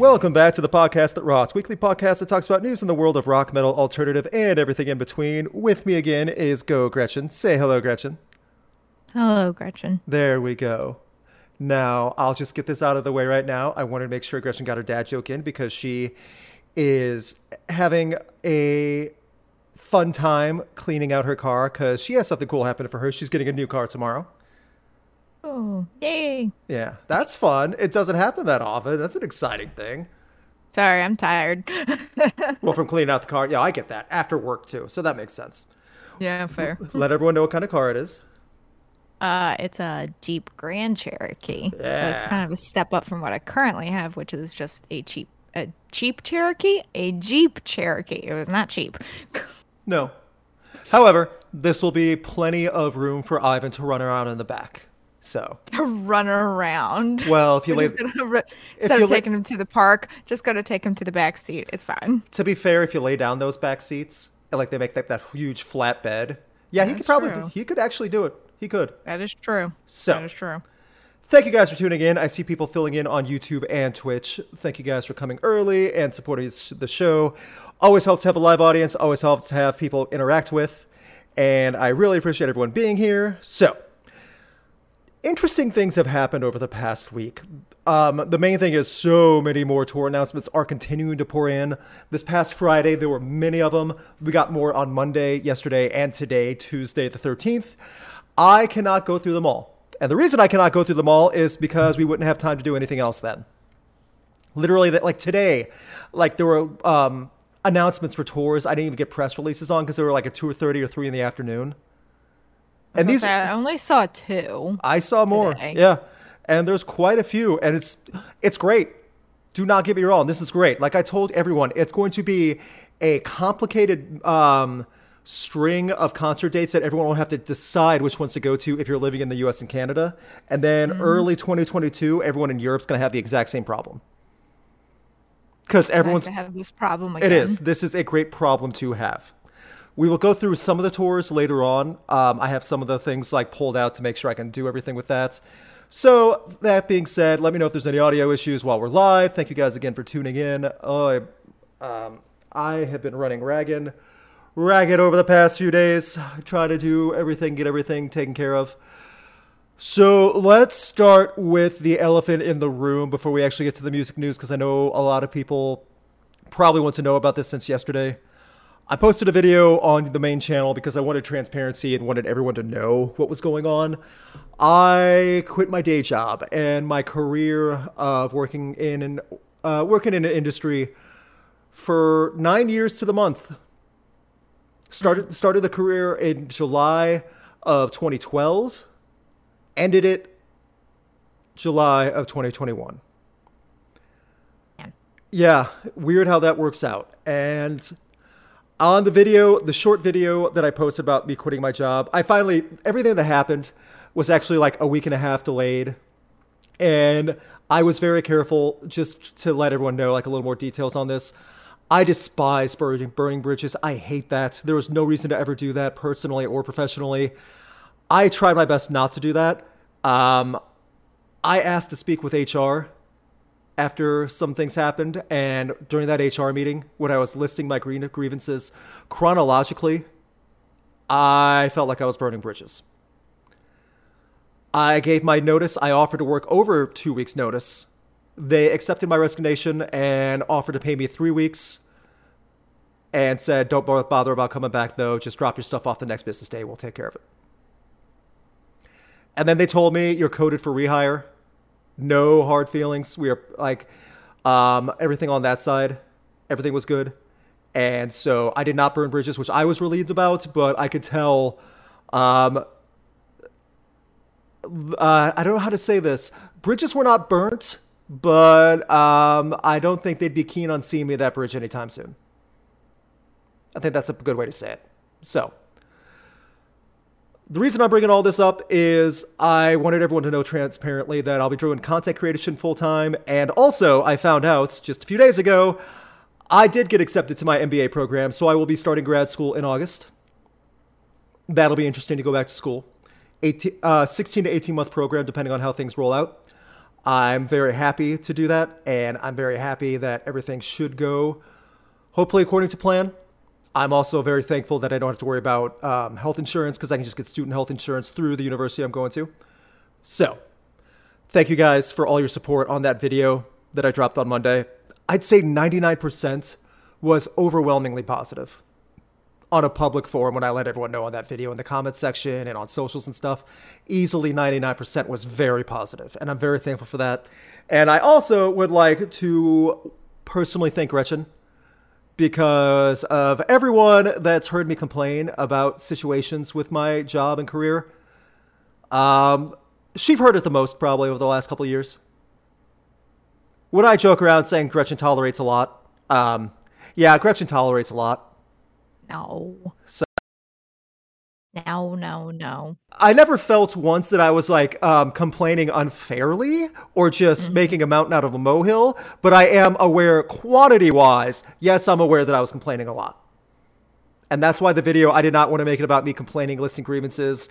Welcome back to the podcast that rocks, weekly podcast that talks about news in the world of rock, metal, alternative, and everything in between. With me again is Go Gretchen. Say hello, Gretchen. Hello, Gretchen. There we go. Now, I'll just get this out of the way right now. I wanted to make sure Gretchen got her dad joke in because she is having a fun time cleaning out her car because she has something cool happening for her. She's getting a new car tomorrow. Oh, yay. Yeah, that's fun. It doesn't happen that often. That's an exciting thing. Sorry, I'm tired. Well, from cleaning out the car, yeah, I get that. After work too, so that makes sense. yeah, fair. Let everyone know what kind of car it is. Uh, it's a Jeep Grand Cherokee. So it's kind of a step up from what I currently have, which is just a cheap a cheap Cherokee, a Jeep Cherokee. It was not cheap. No. However, this will be plenty of room for Ivan to run around in the back. So, to run around. well, if you lay, just gonna ru- Instead you of lay- taking him to the park, just gonna take him to the back seat. It's fine. to be fair, if you lay down those back seats and like they make that, that huge flat bed, yeah, he could probably true. he could actually do it. He could. That is true. So- that is true. Thank you guys for tuning in. I see people filling in on YouTube and Twitch. Thank you guys for coming early and supporting the show. Always helps to have a live audience, always helps to have people interact with. And I really appreciate everyone being here. So, interesting things have happened over the past week. Um, the main thing is so many more tour announcements are continuing to pour in. This past Friday, there were many of them. We got more on Monday, yesterday, and today, Tuesday, the 13th. I cannot go through them all. And the reason I cannot go through them all is because we wouldn't have time to do anything else then. Literally, that like today, like there were um, announcements for tours. I didn't even get press releases on because they were like at two or thirty or three in the afternoon. And these say, I only saw two. I saw more. today. Yeah. And there's quite a few and it's it's great. Do not get me wrong. This is great. Like I told everyone, it's going to be a complicated um string of concert dates that everyone will have to decide which ones to go to if you're living in the US and Canada. And then Mm-hmm. early 2022, everyone in Europe's going to have the exact same problem. Nice everyone's to have this problem again. it is. This is a great problem to have. We will go through some of the tours later on. Um, I have some of the things like pulled out to make sure I can do everything with that. So that being said, let me know if there's any audio issues while we're live. Thank you guys again for tuning in. Oh, I, um, I have been running ragged, ragged over the past few days. Try to do everything, get everything taken care of. So let's start with the elephant in the room before we actually get to the music news, because I know a lot of people probably want to know about this since yesterday. I posted a video on the main channel because I wanted transparency and wanted everyone to know what was going on. I quit my day job and my career of working in an uh, working in an industry for nine years to the month. Started started the career in July of 2012, ended it July of 2021. Yeah, weird how that works out. And on the video, the short video that I posted about me quitting my job, I finally, everything that happened was actually like a week and a half delayed. And I was very careful just to let everyone know, like a little more details on this. I despise burning, burning bridges. I hate that. There was no reason to ever do that personally or professionally. I tried my best not to do that. Um, I asked to speak with HR after some things happened, and during that HR meeting, when I was listing my grievances chronologically, I felt like I was burning bridges. I gave my notice. I offered to work over two weeks' notice. They accepted my resignation and offered to pay me three weeks and said, Don't bother about coming back, though. Just drop your stuff off the next business day. We'll take care of it. And then they told me, You're coded for rehire. No hard feelings. We are like, um, everything on that side, everything was good. And so I did not burn bridges, which I was relieved about, but I could tell um, uh, I don't know how to say this. Bridges were not burnt, but um, I don't think they'd be keen on seeing me at that bridge anytime soon. I think that's a good way to say it. So, the reason I'm bringing all this up is I wanted everyone to know transparently that I'll be doing content creation full time. And also, I found out just a few days ago, I did get accepted to my MBA program, so I will be starting grad school in August. That'll be interesting to go back to school. 18, uh, 16 to 18 month program, depending on how things roll out. I'm very happy to do that, and I'm very happy that everything should go hopefully according to plan. I'm also very thankful that I don't have to worry about um, health insurance because I can just get student health insurance through the university I'm going to. So, thank you guys for all your support on that video that I dropped on Monday. I'd say 99% was overwhelmingly positive on a public forum when I let everyone know on that video in the comments section and on socials and stuff. Easily 99% was very positive, and I'm very thankful for that. And I also would like to personally thank Gretchen because of everyone that's heard me complain about situations with my job and career. Um, she's heard it the most probably over the last couple years. Would I joke around saying Gretchen tolerates a lot? Um, yeah, Gretchen tolerates a lot. No. So- no, no, no. I never felt once that I was like um, complaining unfairly or just making a mountain out of a molehill, but I am aware quantity wise, yes, I'm aware that I was complaining a lot. And that's why the video, I did not want to make it about me complaining, listing grievances.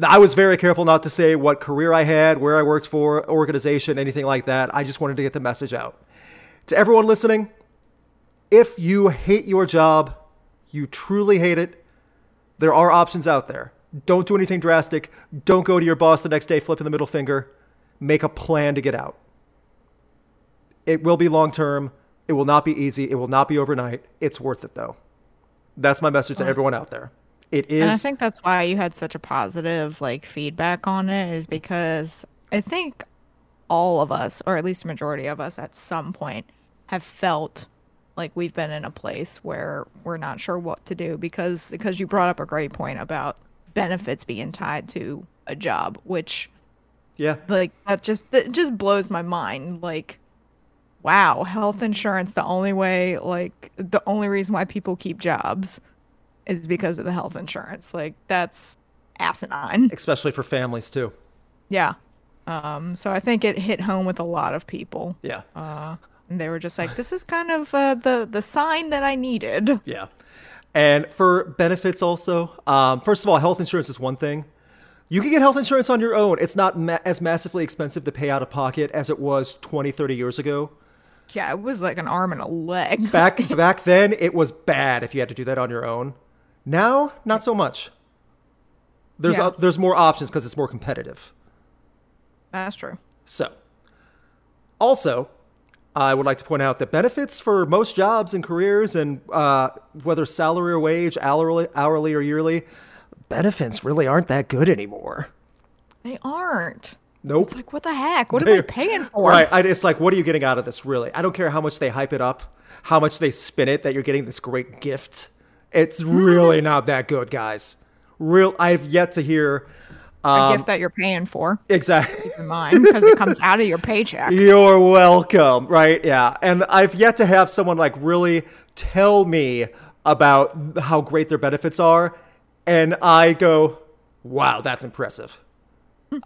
I was very careful not to say what career I had, where I worked for, organization, anything like that. I just wanted to get the message out. To everyone listening, if you hate your job, you truly hate it, there are options out there. Don't do anything drastic. Don't go to your boss the next day flipping the middle finger. Make a plan to get out. It will be long term. It will not be easy. It will not be overnight. It's worth it though. That's my message to everyone out there. It is. And I think that's why you had such a positive like feedback on it is because I think all of us, or at least a majority of us at some point, have felt like we've been in a place where we're not sure what to do because because you brought up a great point about benefits being tied to a job, which yeah. like that just that just blows my mind. Like wow, health insurance the only way like the only reason why people keep jobs is because of the health insurance. Like that's asinine. Especially for families too. Yeah. Um so I think it hit home with a lot of people. Yeah. And they were just like this is kind of uh, the the sign that I needed. Yeah. And for benefits also, um, first of all, health insurance is one thing. You can get health insurance on your own. It's not ma- as massively expensive to pay out of pocket as it was 20, 30 years ago. Yeah, it was like an arm and a leg. Back back then, it was bad if you had to do that on your own. Now, not so much. There's Yeah. uh, there's more options because it's more competitive. That's true. So, also, I would like to point out that benefits for most jobs and careers, and uh, whether salary or wage, hourly, hourly or yearly, benefits really aren't that good anymore. They aren't. Nope. It's like what the heck? What am I They- paying for? Right. I, it's like, what are you getting out of this, really? I don't care how much they hype it up, how much they spin it, that you're getting this great gift. It's really not that good, guys. Real. I've yet to hear. A Um, gift that you're paying for. exactly. Keep in mind because it comes out of your paycheck. You're welcome. Right. Yeah. And I've yet to have someone like really tell me about how great their benefits are. And I go, wow, that's impressive.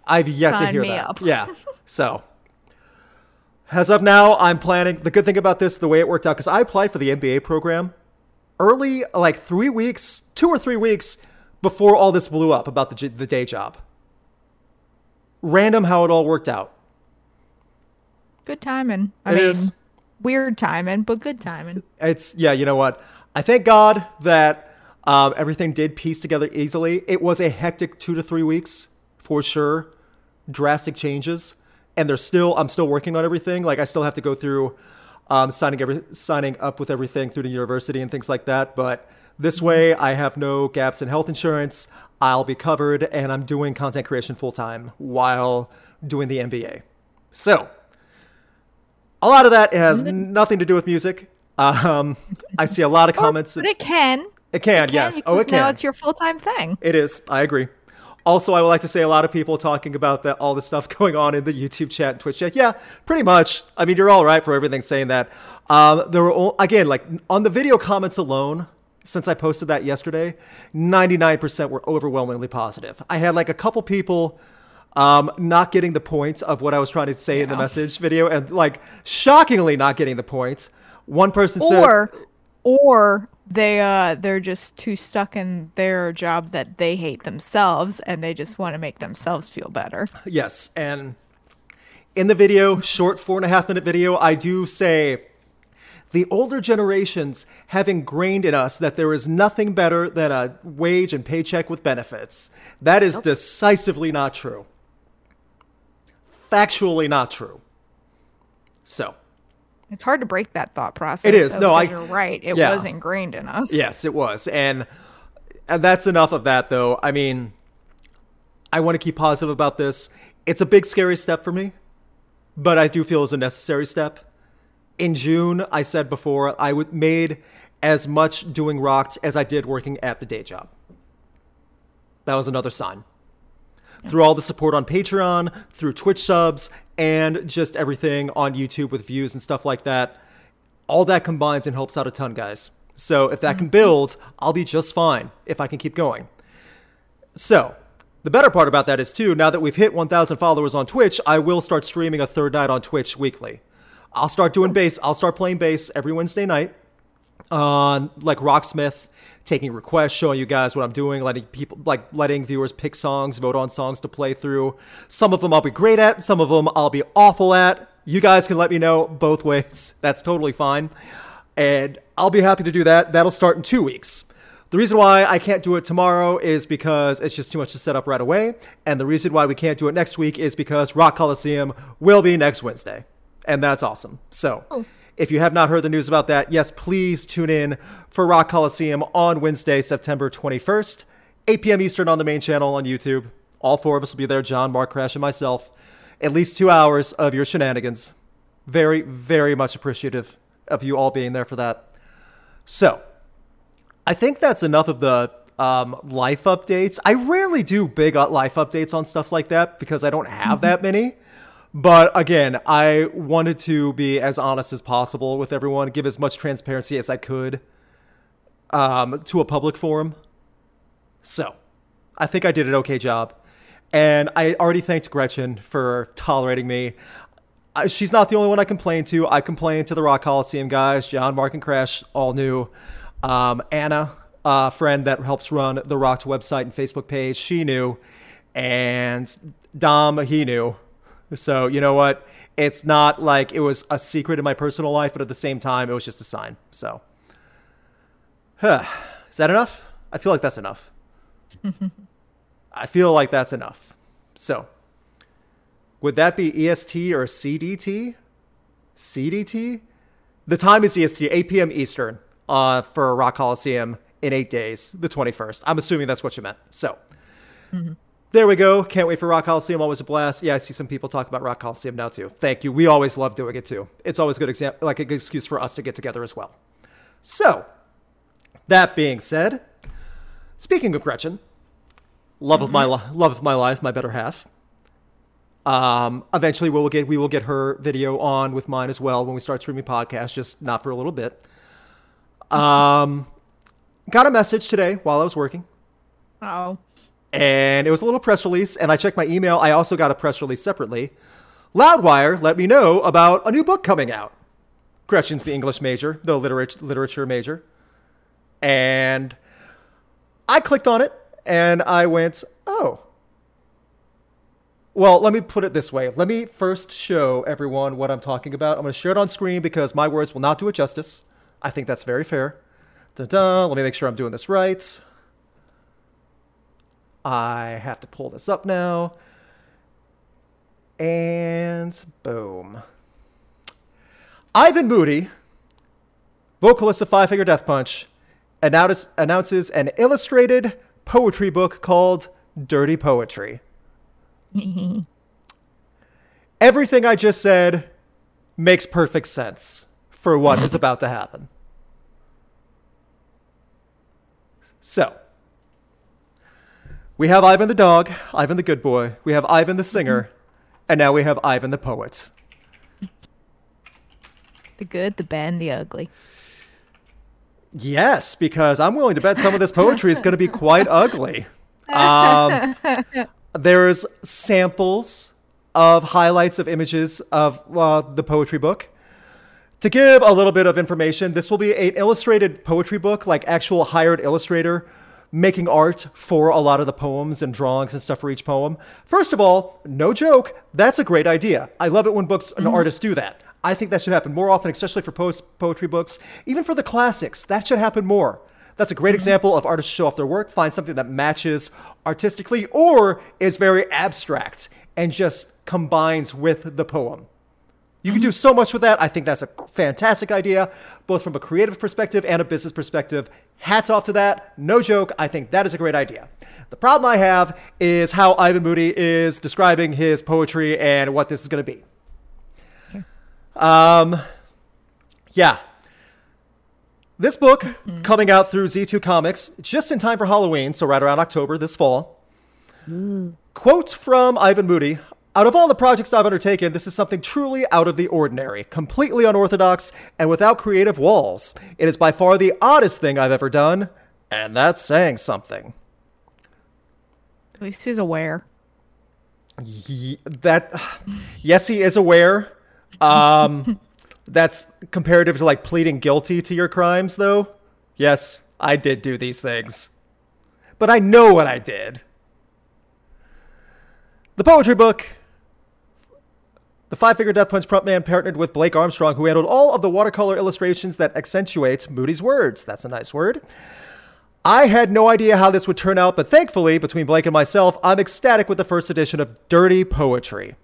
I've yet to hear that. up. Yeah. So, as of now, I'm planning. The good thing about this, the way it worked out, because I applied for the MBA program early, like three weeks, two or three weeks before all this blew up about the, the day job. Random how it all worked out. Good timing. I It mean, is. weird timing, but good timing. it's yeah you know what i thank god that um, everything did piece together easily it was a hectic two to three weeks for sure drastic changes and there's still i'm still working on everything like i still have to go through um, signing every signing up with everything through the university and things like that but this way i have no gaps in health insurance i'll be covered and i'm doing content creation full time while doing the mba so a lot of that has nothing to do with music. Um, I see a lot of comments. But it can. it can, yes. Oh, it because Now it's your full time thing. It is. I agree. Also, I would like to say a lot of people talking about that all the stuff going on in the YouTube chat and Twitch chat. Yeah, pretty much. I mean, you're all right for everything saying that. Um, there were all, again like on the video comments alone. Since I posted that yesterday, 99% were overwhelmingly positive. I had like a couple people um, not getting the points of what I was trying to say in the message video, and like shockingly not getting the points. One person said, Or or they uh they're just too stuck in their job that they hate themselves and they just want to make themselves feel better. Yes, and In the video, short four and a half minute video, I do say the older generations have ingrained in us that there is nothing better than a wage and paycheck with benefits. That is decisively not true. Factually not true. So, It's hard to break that thought process. It is. though, No, I- You're right. It yeah. was ingrained in us. yes, it was. And, and that's enough of that, though. I mean, I want to keep positive about this. It's a big, scary step for me, but I do feel it's a necessary step. In June, I said before, I would made as much doing Rocked as I did working at the day job. That was another sign. Through all the support on Patreon, through Twitch subs, and just everything on YouTube with views and stuff like that, all that combines and helps out a ton, guys. So if that can build, I'll be just fine if I can keep going. So, the better part about that is too, now that we've hit 1,000 followers on Twitch, I will start streaming a third night on Twitch weekly. I'll start doing bass. I'll start playing bass every Wednesday night on like Rocksmith, taking requests, showing you guys what I'm doing, letting people like letting viewers pick songs, vote on songs to play through. Some of them I'll be great at, some of them I'll be awful at. You guys can let me know both ways. That's totally fine. And I'll be happy to do that. That'll start in 2 weeks. The reason why I can't do it tomorrow is because it's just too much to set up right away. And the reason why we can't do it next week is because Rock Coliseum will be next Wednesday. And that's awesome. So, if you have not heard the news about that, yes, please tune in for Rock Coliseum on Wednesday, September 21st, 8 p.m. Eastern on the main channel on YouTube. All four of us will be there John, Mark, Crash, and myself. At least two hours of your shenanigans. Very, very much appreciative of you all being there for that. So, I think that's enough of the um, life updates. I rarely do big uh, life updates on stuff like that because I don't have that many. But again, I wanted to be as honest as possible with everyone, give as much transparency as I could um, to a public forum. So, I think I did an okay job. And I already thanked Gretchen for tolerating me. I, she's not the only one I complained to. I complained to the Rock Coliseum guys, John, Mark, and Crash, all knew. Um, Anna, a friend that helps run the Rocked website and Facebook page, she knew. And Dom, he knew. So, you know what? It's not like it was a secret in my personal life, but at the same time, it was just a sign. So, huh. is that enough? I feel like that's enough. I feel like that's enough. So, would that be EST or CDT? CDT? The time is EST, 8 p.m. Eastern uh, for Rock Coliseum in eight days, the 21st. I'm assuming that's what you meant. So, there we go. Can't wait for Rock Coliseum. Always a blast. Yeah, I see some people talk about Rock Coliseum now too. Thank you. We always love doing it too. It's always a good example, like a good excuse for us to get together as well. So, that being said, speaking of Gretchen, love of my li- love of my life, my better half. Um, eventually we will get we will get her video on with mine as well when we start streaming podcasts, just not for a little bit. Um, got a message today while I was working Oh. And it was a little press release and i checked my email. I also got a press release separately. Loudwire let me know about a new book coming out. Gretchen's the english major the literature, literature major. And i clicked on it and i went oh. Well let me put it this way. Let me first show everyone what i'm talking about. I'm going to share it on screen because my words will not do it justice. I think that's very fair. Da-da. let me make sure i'm doing this right I have to pull this up now. And boom. Ivan Moody, vocalist of Five Finger Death Punch, announces, announces an illustrated poetry book called Dirty Poetry. Everything I just said makes perfect sense for what is about to happen. So, we have Ivan the dog, Ivan the good boy, we have Ivan the singer, and now we have Ivan the poet. The good, the bad, and the ugly. Yes, because I'm willing to bet some of this poetry is going to be quite ugly. Um, there's samples of highlights of images of uh, the poetry book. To give a little bit of information, this will be an illustrated poetry book, like actual hired illustrator making art for a lot of the poems and drawings and stuff for each poem. First of all, no joke, that's a great idea. I love it when books and mm-hmm. artists do that. I think that should happen more often, especially for po- poetry books, even for the classics. That should happen more. That's a great mm-hmm. example of artists show off their work, find something that matches artistically or is very abstract and just combines with the poem. You can do so much with that. I think that's a fantastic idea, both from a creative perspective and a business perspective. Hats off to that. No joke. I think that is a great idea. The problem I have is how Ivan Moody is describing his poetry and what this is going to be. Um, yeah. This book coming out through Z2 Comics just in time for Halloween, so right around October this fall. Quote from Ivan Moody Out of all the projects I've undertaken, this is something truly out of the ordinary, completely unorthodox, and without creative walls. It is by far the oddest thing I've ever done, and that's saying something. At least he's aware. Ye- that yes he is aware um that's comparative to like pleading guilty to your crimes though yes i did do these things but i know what i did the poetry book the Five Finger Death Punch prompt man partnered with Blake Armstrong, who handled all of the watercolor illustrations that accentuate Moody's words. That's a nice word. I had no idea how this would turn out, but thankfully, between Blake and myself, I'm ecstatic with the first edition of Dirty Poetry.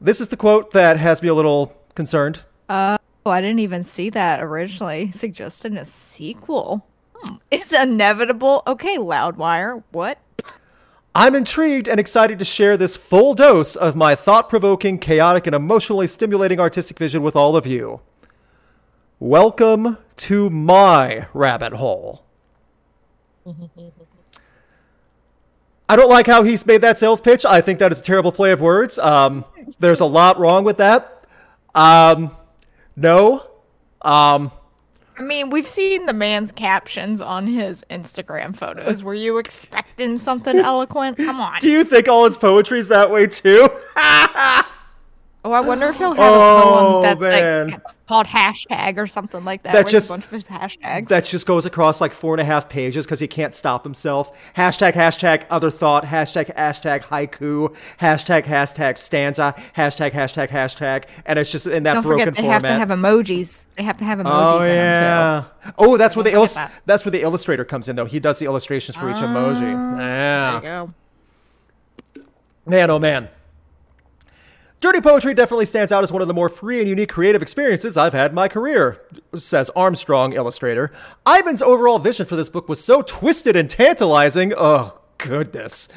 This is the quote that has me a little concerned. Oh, I didn't even see that originally. Suggesting a sequel. Hmm. It's inevitable. Okay, Loudwire. What? I'm intrigued and excited to share this full dose of my thought provoking, chaotic, and emotionally stimulating artistic vision with all of you. Welcome to my rabbit hole. I don't like how he's made that sales pitch. I think that is a terrible play of words. Um, there's a lot wrong with that. Um, no. Um, I mean, we've seen the man's captions on his Instagram photos. Were you expecting something eloquent? Come on. do you think all his poetry's that way too? Oh, I wonder if he'll have Oh, a poem oh, that's man. like called hashtag or something like that. That just- a bunch of his hashtags. that just goes across like four and a half pages because he can't stop himself. Hashtag, hashtag, other thought, hashtag, hashtag, haiku, hashtag, hashtag, stanza, hashtag, hashtag, hashtag. And it's just in that Don't broken forget they format. have to have emojis. They have to have emojis. Oh yeah. Oh, that's where the illust- that. that's where the illustrator comes in though. He does the illustrations for each emoji. Ah, there Yeah. you go. Man, oh man. Dirty poetry definitely stands out as one of the more free and unique creative experiences I've had in my career, says Armstrong, illustrator. Ivan's overall vision for this book was so twisted and tantalizing. Oh, goodness.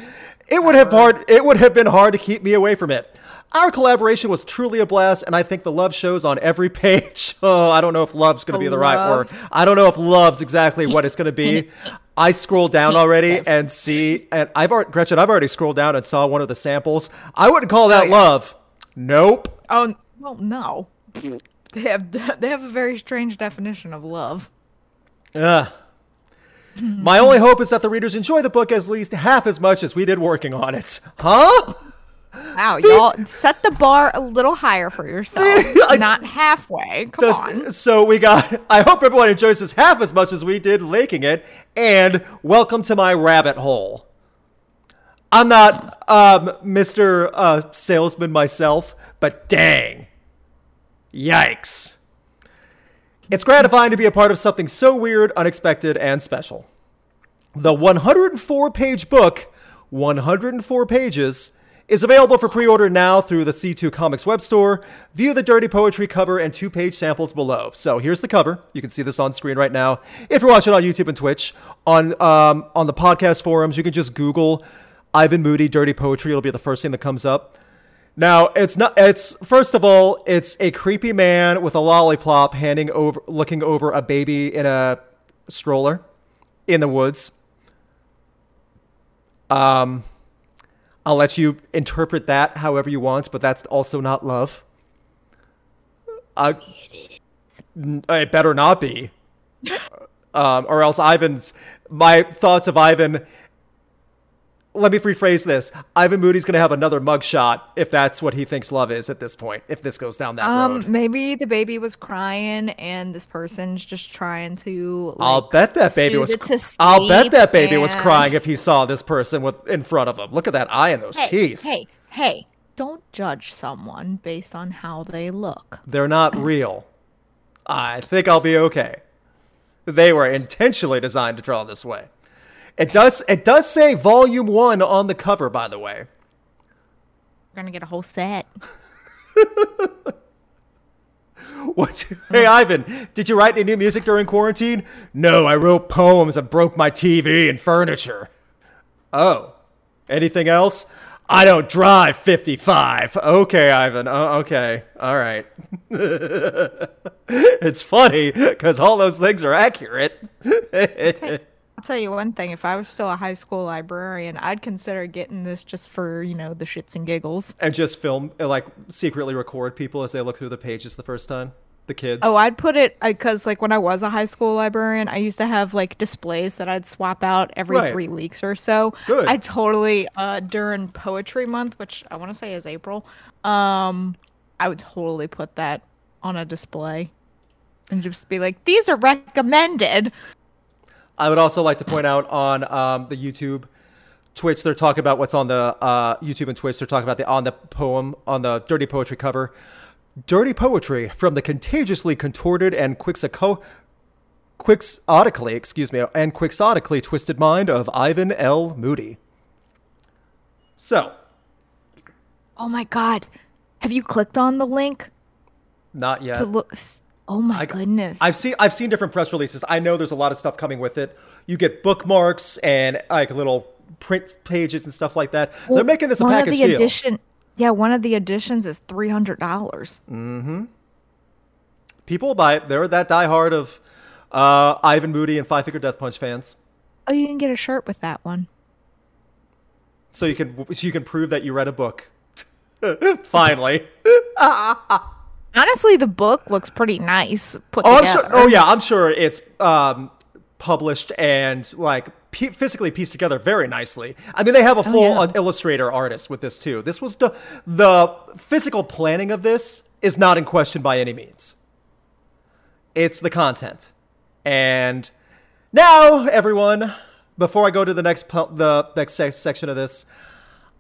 It would have hard it would have been hard to keep me away from it. Our collaboration was truly a blast, and I think the love shows on every page. Oh, I don't know if love's going to be the right Love. word. I don't know if love's exactly what it's going to be. I scroll down already and see, and I've already, Gretchen, I've already scrolled down and saw one of the samples. I wouldn't call oh, that yeah. love. Nope. Oh well, no. Mm. They have they have a very strange definition of love. Ugh. My only hope is that the readers enjoy the book at least half as much as we did working on it. Huh? Wow, y'all set the bar a little higher for yourselves, I- not halfway. Come Does- on. so we got. I hope everyone enjoys this half as much as we did laking it. And welcome to my rabbit hole. I'm not um, Mr. Uh, salesman myself, but dang, yikes! It's gratifying to be a part of something so weird, unexpected, and special. The 104 page book, 104 pages, is available for pre order now through the Z2 Comics web store. View the dirty poetry cover and two page samples below. So here's the cover. You can see this on screen right now. If you're watching on YouTube and Twitch, on, um, on the podcast forums, you can just Google Ivan Moody Dirty Poetry. It'll be the first thing that comes up. Now, it's not it's first of all, it's a creepy man with a lollipop handing over looking over a baby in a stroller in the woods. Um I'll let you interpret that however you want, but that's also not love. I, N- it better not be. Um, or else Ivan's my thoughts of Ivan let me rephrase this. Ivan Moody's going to have another mugshot if that's what he thinks love is at this point, if this goes down that Um, road. maybe the baby was crying and this person's just trying to. I'll bet that baby was. I'll bet that baby was crying if he saw this person with in front of him. Look at that eye and those Hey, teeth. hey, hey! Don't judge someone based on how they look. They're not real. I think I'll be okay. They were intentionally designed to draw this way. It does. It does say Volume One on the cover, by the way. We're gonna get a whole set. What? Hey, Ivan, did you write any new music during quarantine? No, I wrote poems and broke my TV and furniture. Oh, anything else? I don't drive 55. Okay, Ivan. Oh, okay. All right. it's funny because all those things are accurate. I'll tell you one thing: if I was still a high school librarian, I'd consider getting this just for you know the shits and giggles. and just film, like, secretly record people as they look through the pages the first time. The kids. Oh, I'd put it because like when I was a high school librarian, I used to have like displays that I'd swap out every Right. three weeks or so. Good. I totally uh during poetry month, which I want to say is April, um, I would totally put that on a display and just be like, these are recommended. I would also like to point out on um, the YouTube, Twitch, they're talking about what's on the uh, YouTube and Twitch. They're talking about the on the poem on the dirty poetry cover. Dirty poetry from the contagiously contorted and quixoco- quixotically, excuse me, and quixotically twisted mind of Ivan L. Moody. So, Oh my god, have you clicked on the link not yet. to look? Oh my goodness! I've seen I've seen different press releases. I know there's a lot of stuff coming with it. You get bookmarks and like little print pages and stuff like that. They're making this a one package of the deal. edition. Yeah, one of the editions is three hundred dollars. Mm-hmm. People buy it. They're that diehard of uh, Ivan Moody and Five Finger Death Punch fans. Oh, you can get a shirt with that one. So you can so you can prove that you read a book. Finally. Honestly, the book looks pretty nice put Oh, I'm together. sure. Oh yeah, I'm sure it's um, published and like p- physically pieced together very nicely. I mean, they have a full yeah. uh, illustrator artist with this too. This was the the physical planning of this is not in question by any means. It's the content, and now everyone. Before I go to the next pu- the next se- section of this,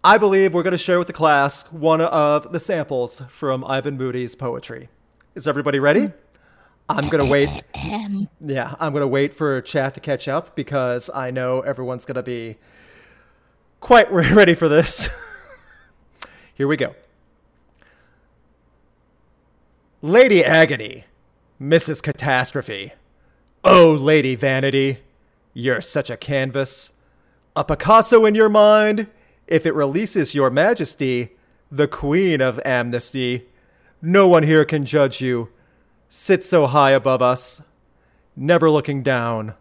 I believe we're going to share with the class one of the samples from Ivan Moody's poetry. Is everybody ready? I'm going to wait. Yeah, I'm going to wait for chat to catch up because I know everyone's going to be quite ready for this. Here we go. Lady Agony, Mrs. Catastrophe. Oh, Lady Vanity, you're such a canvas. A Picasso in your mind, if it releases your majesty, the queen of amnesty. No one here can judge you. Sit so high above us, never looking down,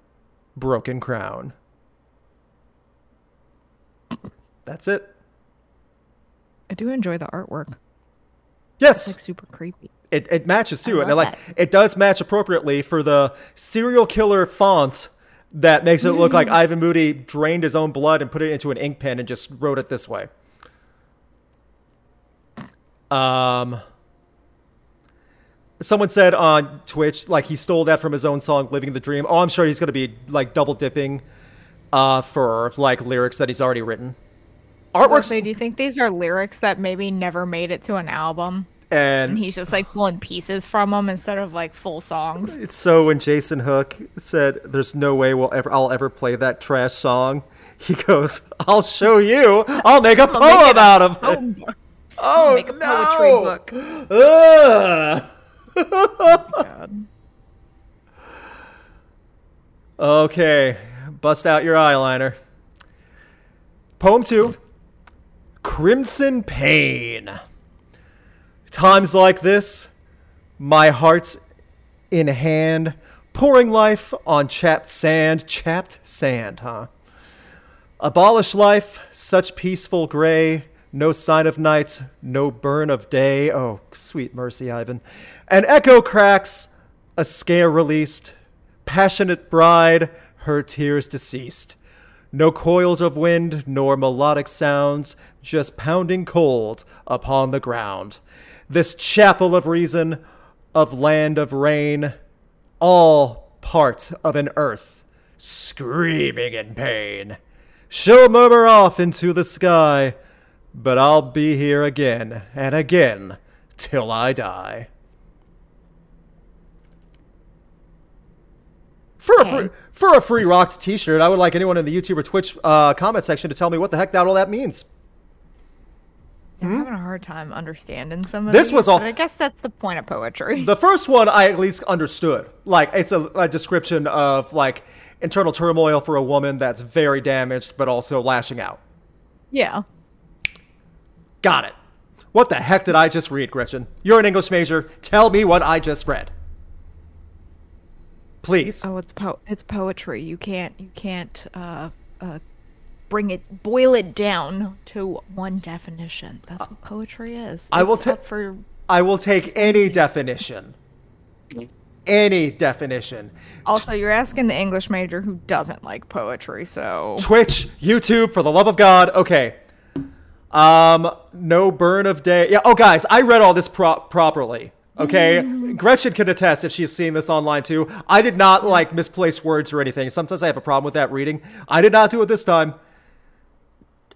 broken crown. That's it. I do enjoy the artwork. Yes. It's like super creepy. It, it matches too, I and like it does match appropriately for the serial killer font that makes it look like Ivan Moody drained his own blood and put it into an ink pen and just wrote it this way. Um, someone said on Twitch like he stole that from his own song "Living the Dream." Oh, I'm sure he's gonna be like double dipping, uh, for like lyrics that he's already written. So Artworks say, do you think these are lyrics that maybe never made it to an album? And And he's just like pulling pieces from them instead of like full songs. It's so when Jason Hook said, "There's no way we'll ever, I'll ever play that trash song," he goes, "I'll show you. I'll make a make poem a out of it." poem. Oh Make a poetry no! book. Ugh. God. Okay, bust out your eyeliner. Poem two Crimson Pain. Times like this, my heart's in hand, pouring life on chapped sand. Chapped sand, huh? Abolish life, such peaceful gray, no sign of night, no burn of day. Oh, sweet mercy, Ivan. An echo cracks, a scare released, passionate bride, her tears deceased. No coils of wind nor melodic sounds, just pounding cold upon the ground. This chapel of reason, of land of rain, all part of an earth screaming in pain. She'll murmur off into the sky, but I'll be here again and again till I die. For a, free, for a free rocked t-shirt, I would like anyone in the YouTube or Twitch uh, comment section to tell me what the heck that all that means. I'm having a hard time understanding some of This these, was all- but I guess that's the point of poetry. The first one I at least understood. Like it's a, a description of like internal turmoil for a woman that's very damaged but also lashing out. yeah. Got it. What the heck did I just read, Gretchen? You're an English major. Tell me what I just read. Please. Oh, it's po- it's poetry. You can't you can't uh uh bring it boil it down to one definition. That's what poetry is. I will It's ta- up for I will take any definition. Any definition. Also, you're asking the English major who doesn't like poetry, so Twitch, YouTube, for the love of God. Okay. Um, no burn of day. Yeah. Oh, guys, I read all this pro- properly. Okay. Gretchen can attest if she's seen this online too. I did not like misplace words or anything. Sometimes I have a problem with that reading. I did not do it this time.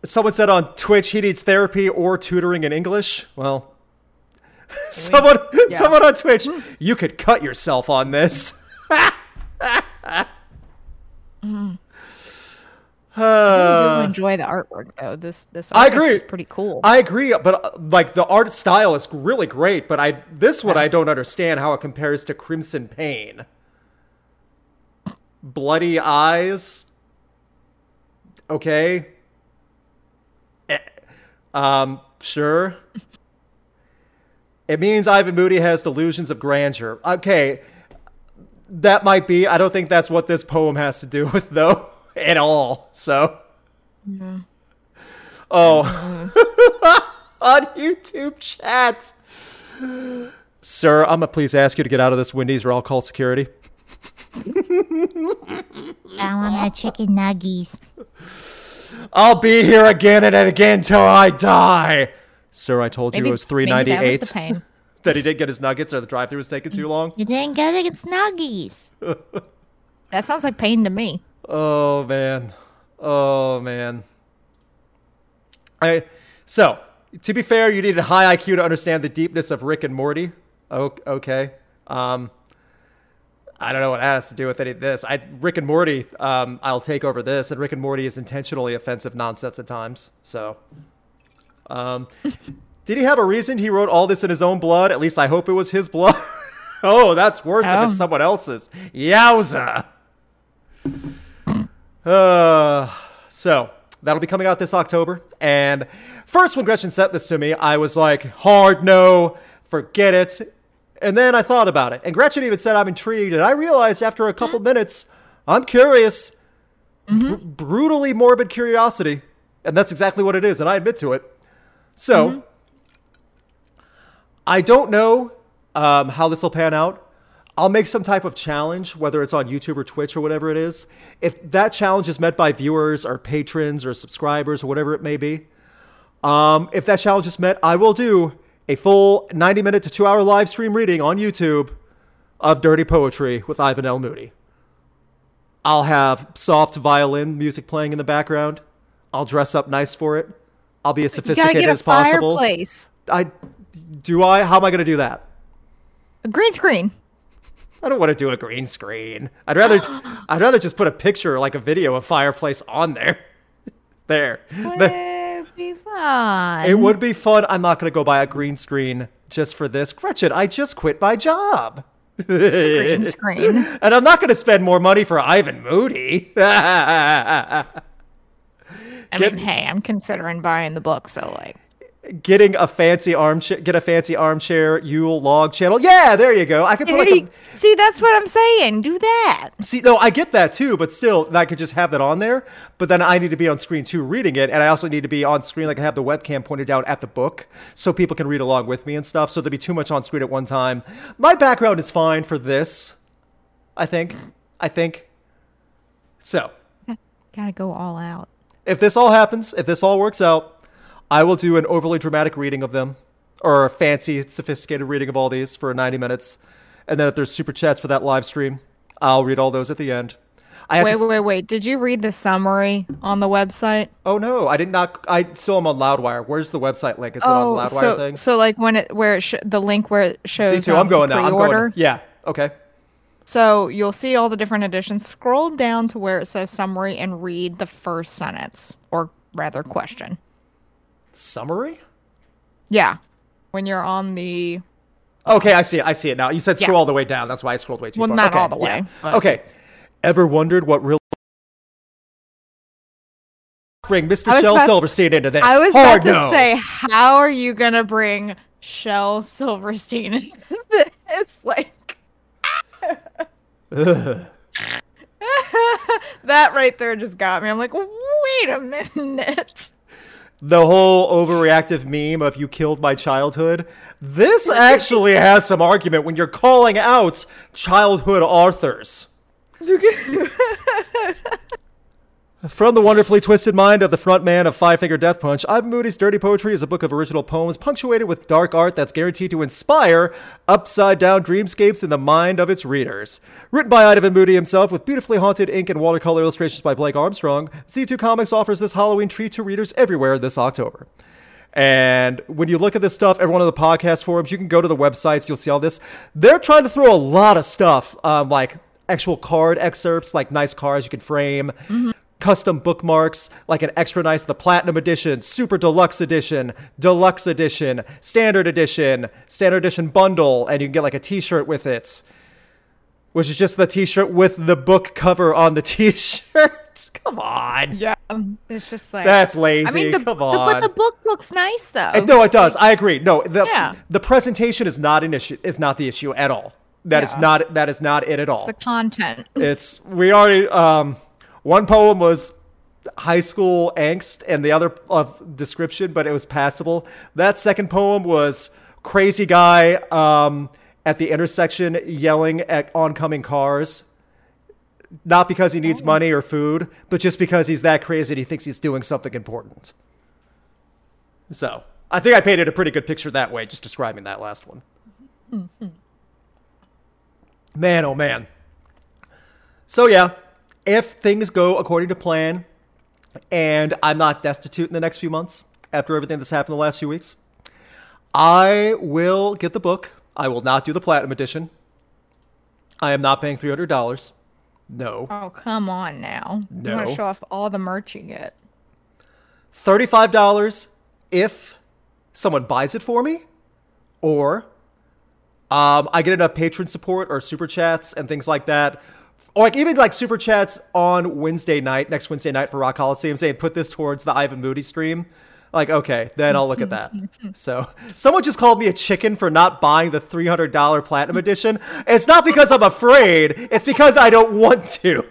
Someone said on Twitch he needs therapy or tutoring in English. Well, someone, someone on Twitch, you could cut yourself on this. I do enjoy the artwork though. This this I agree. is pretty cool. I agree, but uh, like the art style is really great, but I this one I don't understand how it compares to Crimson Pain. Bloody eyes. Okay. Um, sure. It means Ivan Moody has delusions of grandeur. Okay. That might be. I don't think that's what this poem has to do with though at all. So Yeah. Oh. On YouTube chat. Sir, I'm gonna please ask you to get out of this Wendy's or I'll call security. I want my chicken nuggies. I'll be here again and again till I die. Sir, I told you it was three ninety eight. maybe that was eight. the pain. That he didn't get his nuggets or the drive through was taking too long. You didn't get it, it's nuggies. That sounds like pain to me. Oh man. Oh man. I so to be fair, you needed high IQ to understand the deepness of Rick and Morty. Okay. Um, I don't know what that has to do with any of this. I Rick and Morty. Um, I'll take over this, and Rick and Morty is intentionally offensive nonsense at times. So, um, did he have a reason he wrote all this in his own blood? At least I hope it was his blood. oh, that's worse if Oh. it's someone else's. Yowza. Uh, so that'll be coming out this October. And first, when Gretchen sent this to me, I was like, hard no, forget it. And then I thought about it. And Gretchen even said, I'm intrigued. And I realized after a couple minutes, I'm curious. Br- brutally morbid curiosity. And that's exactly what it is. And I admit to it. So, I don't know um, how this will pan out. I'll make some type of challenge, whether it's on YouTube or Twitch or whatever it is. If that challenge is met by viewers or patrons or subscribers or whatever it may be, um, if that challenge is met, I will do a full 90 minute to two hour live stream reading on YouTube of Dirty Poetry with Ivan L. Moody. I'll have soft violin music playing in the background. I'll dress up nice for it. I'll be as sophisticated as possible. fireplace, I do I? How am I going to do that? a green screen. I don't want to do a green screen. I'd rather I'd rather just put a picture like a video of fireplace on there. there. Be fun. it would be fun. I'm not going to go buy a green screen just for this. Gretchen, I just quit my job. green screen. and I'm not going to spend more money for Ivan Moody. I Get- mean, hey, I'm considering buying the book, so like, Getting a fancy armchair, get a fancy armchair Yule log channel. Yeah, there you go. I could put like a, see, that's what I'm saying. Do that. See, no, I get that too, but still, I could just have that on there. But then I need to be on screen too reading it, and I also need to be on screen, like I have the webcam pointed down at the book, so people can read along with me and stuff. So there'd be too much on screen at one time. My background is fine for this, I think. I think. So, Gotta go all out. If this all happens, if this all works out, I will do an overly dramatic reading of them, or a fancy, sophisticated reading of all these for 90 minutes. And then if there's super chats for that live stream, I'll read all those at the end. I Wait, to, wait, wait. Did you read the summary on the website? Oh no, I did not. I still am on Loudwire. Where's the website link? Is it on the Loudwire Oh, so thing? so like when it where it sh- the link where it shows. See too. I'm um, going now. I'm going. Yeah. Okay. So you'll see all the different editions. Scroll down to where it says summary and read the first sentence, or rather, question. Summary. Yeah, when you're on the Okay, I see it. I see it now. You said Yeah. scroll all the way down. That's why I scrolled way too Well, far. not okay, all the way, yeah. Okay. Ever wondered what real bring Mr. I was Shel about- Silverstein into this? I was Hard about to no. say, how are you gonna bring Shel Silverstein into this? Like that right there just got me. I'm like, wait a minute. The whole overreactive meme of you killed my childhood. This actually has some argument when you're calling out childhood authors. From the wonderfully twisted mind of the frontman of Five Finger Death Punch, Ivan Moody's Dirty Poetry is a book of original poems punctuated with dark art that's guaranteed to inspire upside down dreamscapes in the mind of its readers. Written by Ivan Moody himself with beautifully haunted ink and watercolor illustrations by Blake Armstrong, Z2 Comics offers this Halloween treat to readers everywhere this October. And when you look at this stuff, every one of the podcast forums, you can go to the websites, you'll see all this. They're trying to throw a lot of stuff, um, like actual card excerpts, like nice cards you can frame, custom bookmarks, like an extra nice, the Platinum Edition, Super Deluxe Edition, Deluxe Edition, Standard Edition, Standard Edition Bundle, and you can get like a t shirt with it, which is just the t shirt with the book cover on the t shirt. Come on. Yeah, it's just like That's lazy. I mean, the, Come the- on. but the book looks nice though. Uh, No, it does. I agree. No, the Yeah. the presentation is not an issue. Is not the issue at all. That is Yeah. not that is not it at all. the content. It's we already um one poem was high school angst and the other of description, but it was passable. That second poem was crazy guy um at the intersection yelling at oncoming cars. Not because he needs money or food, but just because he's that crazy and he thinks he's doing something important. So I think I painted a pretty good picture that way, just describing that last one. man, oh man. So yeah, if things go according to plan, and I'm not destitute in the next few months after everything that's happened the last few weeks, I will get the book. I will not do the platinum edition. I am not paying three hundred dollars. No. Oh come on now! No. You want to show off all the merch you get? $35 if someone buys it for me or um, I get enough patron support or super chats and things like that. Or like even like super chats on Wednesday night, next Wednesday night for Rock Coliseum saying put this towards the Ivan Moody stream. Like, okay, then I'll look at that. So someone just called me a chicken for not buying the $300 platinum edition. It's not because I'm afraid. It's because I don't want to.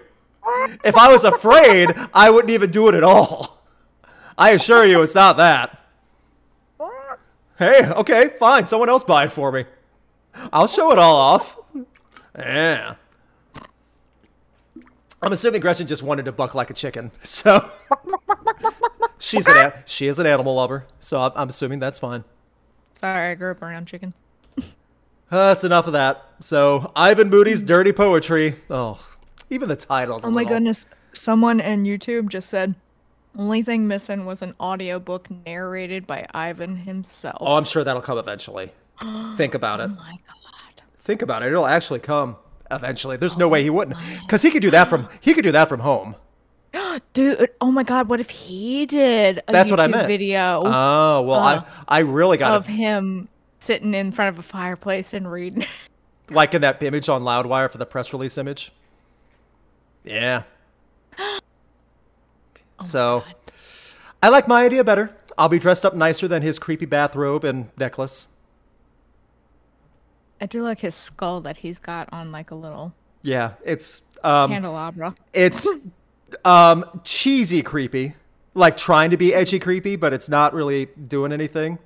If I was afraid, I wouldn't even do it at all. I assure you, it's not that. Hey, okay, fine. Someone else buy it for me. I'll show it all off. Yeah. I'm assuming Gretchen just wanted to buck like a chicken, so she's an a- she is an animal lover, so I'm, I'm assuming that's fine. Sorry, I grew up around chickens. Uh, that's enough of that. So Ivan Moody's dirty poetry. Oh, even the titles. Oh my goodness! Someone in YouTube just said, "Only thing missing was an audiobook narrated by Ivan himself." Oh, I'm sure that'll come eventually. Think about it. Oh my god! Think about it. It'll actually come eventually. There's no way he wouldn't, because he could do that from he could do that from home. Dude, oh my god! What if he did a That's YouTube what I meant. video Oh well, Uh, I I really got of him sitting in front of a fireplace and reading? Like in that image on Loudwire for the press release image. Yeah. so, I like my idea better. I'll be dressed up nicer than his creepy bathrobe and necklace. I do like his skull that he's got on like a little Yeah, it's um, candelabra. it's um cheesy creepy, like trying to be edgy creepy, but it's not really doing anything.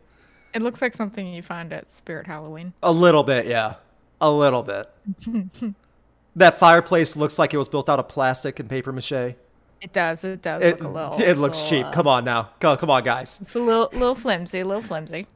It looks like something you find at Spirit Halloween. A little bit, yeah. A little bit. that fireplace looks like it was built out of plastic and paper mache. It does. It does It, look a little. it looks little, cheap. uh, Come on now. Come, come on, guys. It's a little, little flimsy. A little flimsy.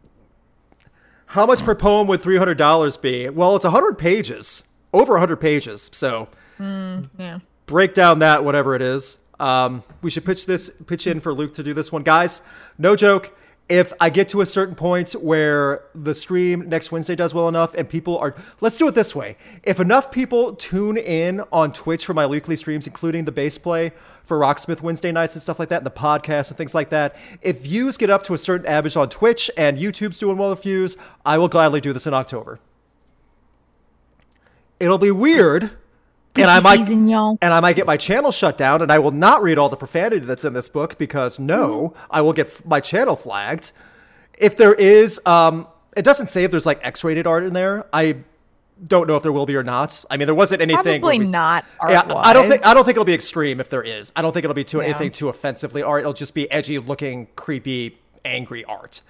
How much per poem would three hundred dollars be? Well, it's hundred pages, over hundred pages. So Yeah. break down that whatever it is. Um, we should pitch this pitch in for Luke to do this one, guys. No joke. If I get to a certain point where the stream next Wednesday does well enough and people are, let's do it this way. If enough people tune in on Twitch for my weekly streams, including the bass play for Rocksmith Wednesday nights and stuff like that, and the podcast and things like that, if views get up to a certain average on Twitch and YouTube's doing well with views, I will gladly do this in October. It'll be weird, and I might season, y'all. and I might get my channel shut down, and I will not read all the profanity that's in this book because no, I will get f- my channel flagged. If there is, um, it doesn't say if there's like X-rated art in there. I don't know if there will be or not. I mean, there wasn't anything. Probably we- not. Yeah, I don't think. I don't think it'll be extreme if there is. I don't think it'll be too Yeah. anything too offensively art. It'll just be edgy looking, creepy, angry art.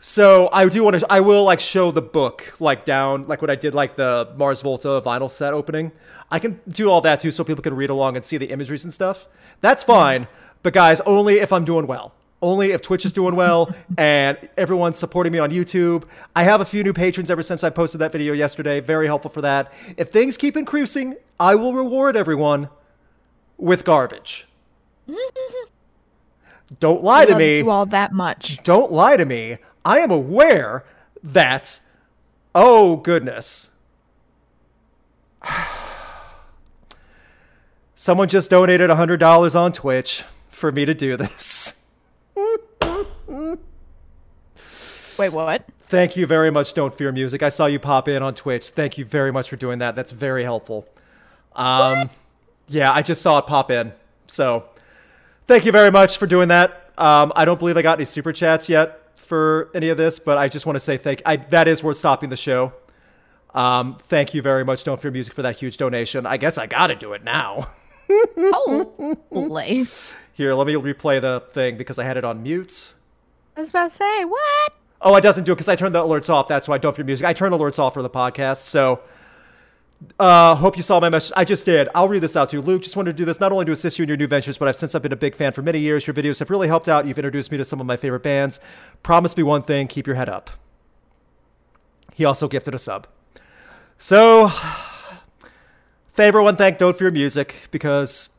So I do want to. I will like show the book like down like what I did like the Mars Volta vinyl set opening. I can do all that too, so people can read along and see the imageries and stuff. That's mm-hmm. fine. But guys, only if I'm doing well. Only if Twitch is doing well and everyone's supporting me on YouTube. I have a few new patrons ever since I posted that video yesterday. Very helpful for that. If things keep increasing, I will reward everyone with garbage. Don't lie to me you all that much. don't lie to me. I am aware that, oh goodness. Someone just donated $100 on Twitch for me to do this. Wait, what? Thank you very much, Don't Fear Music. I saw you pop in on Twitch. Thank you very much for doing that. That's very helpful. Um, yeah, I just saw it pop in. So, thank you very much for doing that. Um, I don't believe I got any super chats yet for any of this, but I just want to say thank. I that is worth stopping the show. Um, thank you very much, Don't Fear Music, for that huge donation. I guess I got to do it now. Holy. Here, let me replay the thing because I had it on mute. I was about to say, what? Oh, it doesn't do it because I turned the alerts off. That's why I don't fear music. I turn alerts off for the podcast. So, uh, hope you saw my message. I just did. I'll read this out to you. Luke, just wanted to do this not only to assist you in your new ventures, but I've since I've been a big fan for many years. Your videos have really helped out. You've introduced me to some of my favorite bands. Promise me one thing: keep your head up. He also gifted a sub. So, favorite one thank Don't Fear Music because,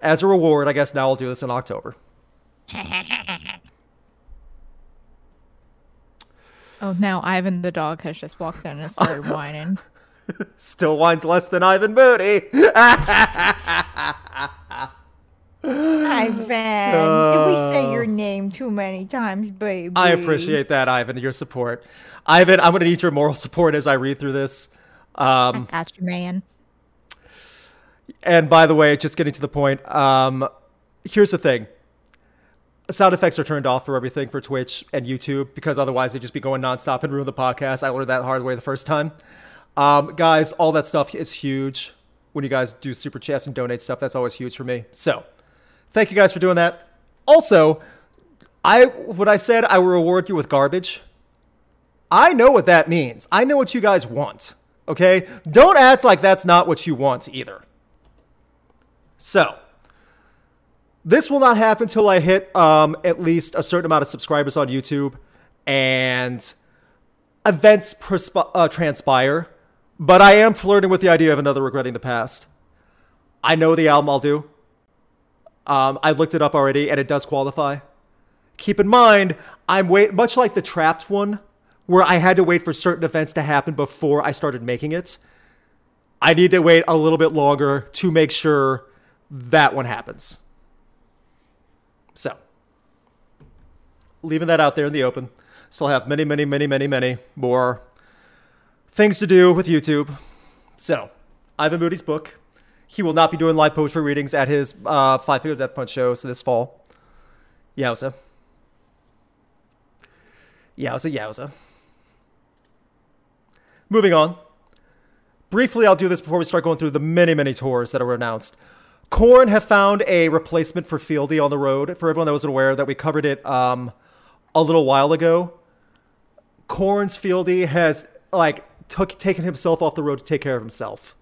as a reward, I guess now I'll do this in October. Oh, now Ivan the dog has just walked in and started whining. Still whines less than Ivan Booty. Ivan, did we say your name too many times, baby? I appreciate that, Ivan, your support. Ivan, I'm going to need your moral support as I read through this. Um, Got you, man. And by the way, just getting to the point, um, here's the thing sound effects are turned off for everything for Twitch and YouTube because otherwise they'd just be going nonstop and ruin the podcast. I learned that hard way the first time. Um, guys, all that stuff is huge. When you guys do super chats and donate stuff, that's always huge for me. So, thank you guys for doing that. Also, I when I said I will reward you with garbage, I know what that means. I know what you guys want. Okay? Don't act like that's not what you want either. So, this will not happen until I hit um, at least a certain amount of subscribers on YouTube and events persp- uh, transpire. But I am flirting with the idea of another Regretting the Past. I know the album I'll do. Um, I looked it up already, and it does qualify. Keep in mind, I'm wait much like the Trapped one, where I had to wait for certain events to happen before I started making it. I need to wait a little bit longer to make sure that one happens. So, leaving that out there in the open. Still have many, many, many, many, many more things to do with YouTube. So, Ivan Moody's book. He will not be doing live poetry readings at his uh, Five Finger Death Punch shows this fall. Yowza. Yowza, yowza. Moving on. Briefly, I'll do this before we start going through the many, many tours that are announced. Korn have found a replacement for Fieldy on the road. For everyone that wasn't aware, that we covered it um, a little while ago. Korn's Fieldy has like took taken himself off the road to take care of himself.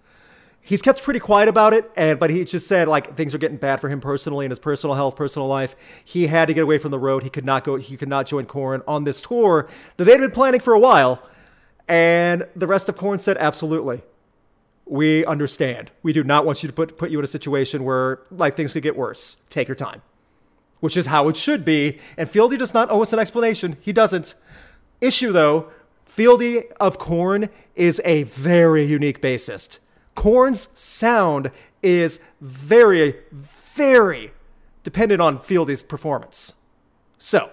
he's kept pretty quiet about it, and but he just said like things are getting bad for him personally in his personal health, personal life. He had to get away from the road. He could not go. He could not join Korn on this tour that they'd been planning for a while. And the rest of Korn said, absolutely. We understand. We do not want you to put put you in a situation where like things could get worse. Take your time. Which is how it should be. And Fieldy does not owe us an explanation. He doesn't. Issue though, Fieldy of Korn is a very unique bassist. Korn's sound is very, very dependent on Fieldy's performance. So,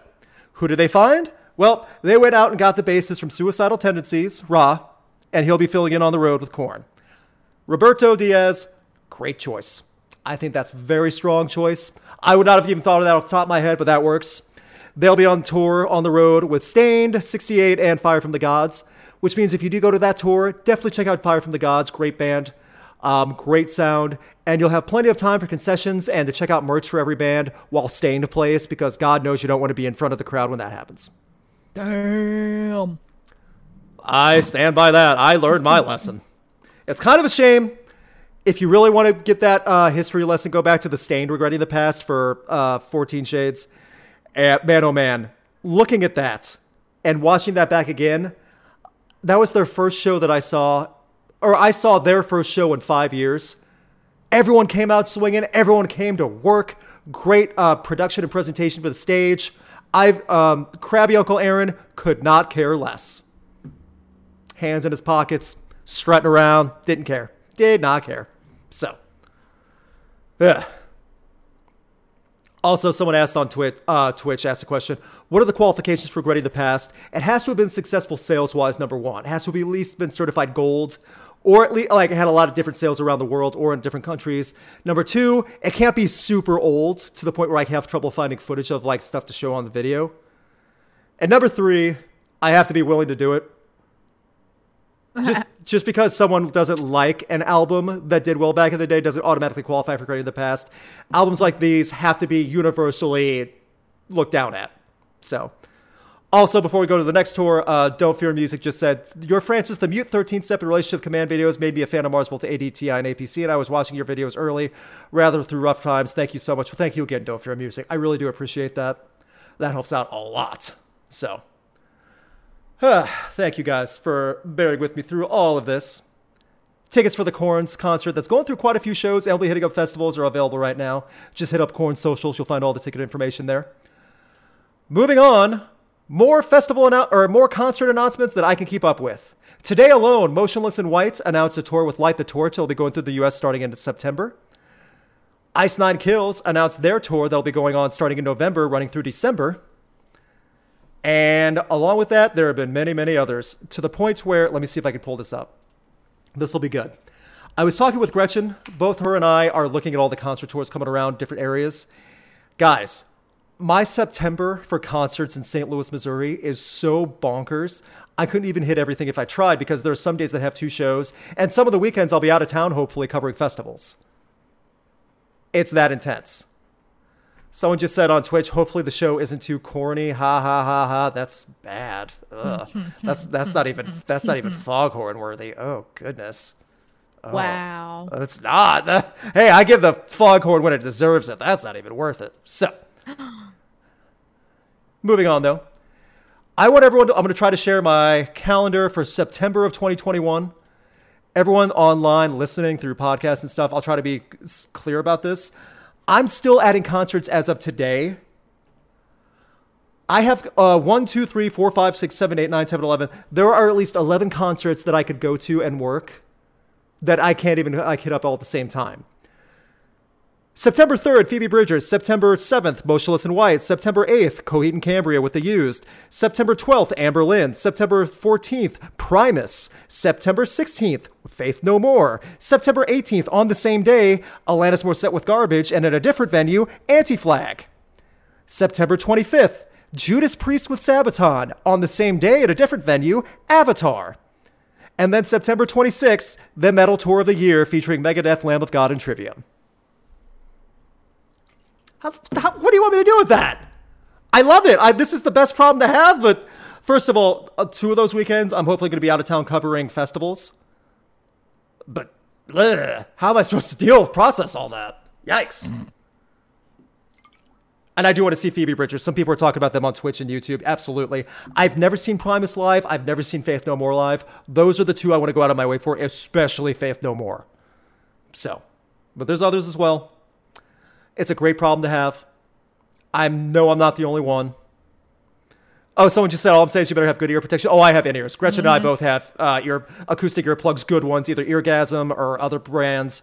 who did they find? Well, they went out and got the bassist from Suicidal Tendencies, Ra, and he'll be filling in on the road with Korn. Roberto Diaz, great choice. I think that's a very strong choice. I would not have even thought of that off the top of my head, but that works. They'll be on tour on the road with Staind, 68, and Fire from the Gods, which means if you do go to that tour, definitely check out Fire from the Gods. Great band, um, great sound, and you'll have plenty of time for concessions and to check out merch for every band while Staind plays because God knows you don't want to be in front of the crowd when that happens. Damn. I stand by that. I learned my lesson. It's kind of a shame. If you really want to get that uh, history lesson, go back to the Staind Regretting the Past for uh, 14 Shades. And man, oh man, looking at that and watching that back again, that was their first show that I saw, or I saw their first show in five years. Everyone came out swinging. Everyone came to work. Great uh, production and presentation for the stage. I've um, Crabby Uncle Aaron could not care less. Hands in his pockets, strutting around, didn't care, did not care. So, yeah. Also, someone asked on Twitch, uh, Twitch asked a question: What are the qualifications for Regretting the Past? It has to have been successful sales-wise. Number one, it has to have at least been certified gold, or at least like it had a lot of different sales around the world or in different countries. Number two, it can't be super old to the point where I have trouble finding footage of like stuff to show on the video. And number three, I have to be willing to do it. Just, just because someone doesn't like an album that did well back in the day doesn't automatically qualify for Regretting the Past. Albums like these have to be universally looked down at. So, also, before we go to the next tour, uh, Don't Fear Music just said, Your Frances, the Mute 13 step in relationship command videos made me a fan of Mars Volta ADTI and APC, and I was watching your videos early, rather through rough times. Thank you so much. Well, thank you again, Don't Fear Music. I really do appreciate that. That helps out a lot. So, thank you guys for bearing with me through all of this. Tickets for the Korn's concert that's going through quite a few shows. and will be hitting up festivals are available right now. Just hit up Korn socials. You'll find all the ticket information there. Moving on, more festival annou- or more concert announcements that I can keep up with. Today alone, Motionless in White announced a tour with Light the Torch. They'll be going through the U.S. starting in September. Ice Nine Kills announced their tour that'll be going on starting in November, running through December. And along with that, there have been many, many others to the point where, let me see if I can pull this up. This will be good. I was talking with Gretchen. Both her and I are looking at all the concert tours coming around different areas. Guys, my September for concerts in St. Louis, Missouri is so bonkers. I couldn't even hit everything if I tried because there are some days that have two shows, and some of the weekends I'll be out of town, hopefully covering festivals. It's that intense. Someone just said on Twitch, hopefully the show isn't too corny. Ha ha ha ha. That's bad. Ugh. that's that's not even that's not even foghorn worthy. Oh goodness. Oh, wow. It's not. Hey, I give the foghorn when it deserves it. That's not even worth it. So, moving on though. I want everyone to, I'm going to try to share my calendar for September of 2021. Everyone online listening through podcasts and stuff, I'll try to be clear about this. I'm still adding concerts as of today. I have uh, 1, 2, 3, 4, 5, 6, 7, 8, 9, 10, 11. There are at least 11 concerts that I could go to and work that I can't even like hit up all at the same time. September 3rd, Phoebe Bridgers. September 7th, Motionless in White. September 8th, Coheed and Cambria with The Used. September 12th, Anberlin. September 14th, Primus. September 16th, Faith No More. September 18th, on the same day, Alanis Morissette with Garbage, and at a different venue, Anti Flag. September 25th, Judas Priest with Sabaton. On the same day, at a different venue, Avatar. And then September 26th, the metal tour of the year featuring Megadeth, Lamb of God, and Trivium. How, how, what do you want me to do with that? I love it. I, this is the best problem to have. But first of all, uh, two of those weekends, I'm hopefully going to be out of town covering festivals. But Ugh, how am I supposed to deal with process all that? Yikes. And I do want to see Phoebe Bridgers. Some people are talking about them on Twitch and YouTube. Absolutely. I've never seen Primus live. I've never seen Faith No More live. Those are the two I want to go out of my way for, especially Faith No More. So, but there's others as well. It's a great problem to have. I know I'm not the only one. Oh, someone just said, all I'm saying is you better have good ear protection. Oh, I have in ears. Gretchen and I both have uh, ear acoustic earplugs, good ones, either Eargasm or other brands.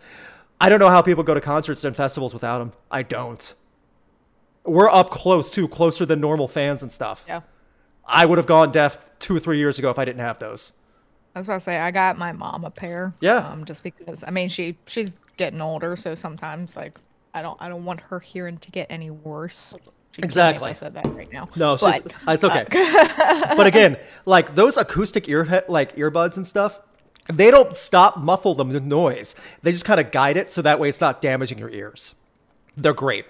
I don't know how people go to concerts and festivals without them. I don't. We're up close too, closer than normal fans and stuff. Yeah. I would have gone deaf two or three years ago if I didn't have those. I was about to say I got my mom a pair. Yeah. Um, just because I mean she she's getting older, so sometimes like I don't I don't want her hearing to get any worse. She'd Exactly. I said that right now. No, it's, but uh, it's okay. Uh, but again, like those acoustic ear like earbuds and stuff, they don't stop muffle the noise. They just kind of guide it so that way it's not damaging your ears. They're great.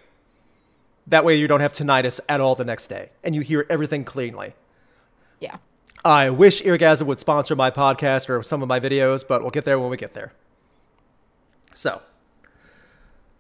That way you don't have tinnitus at all the next day and you hear everything cleanly. yeah. I wish Eargasm would sponsor my podcast or some of my videos, but we'll get there when we get there. So,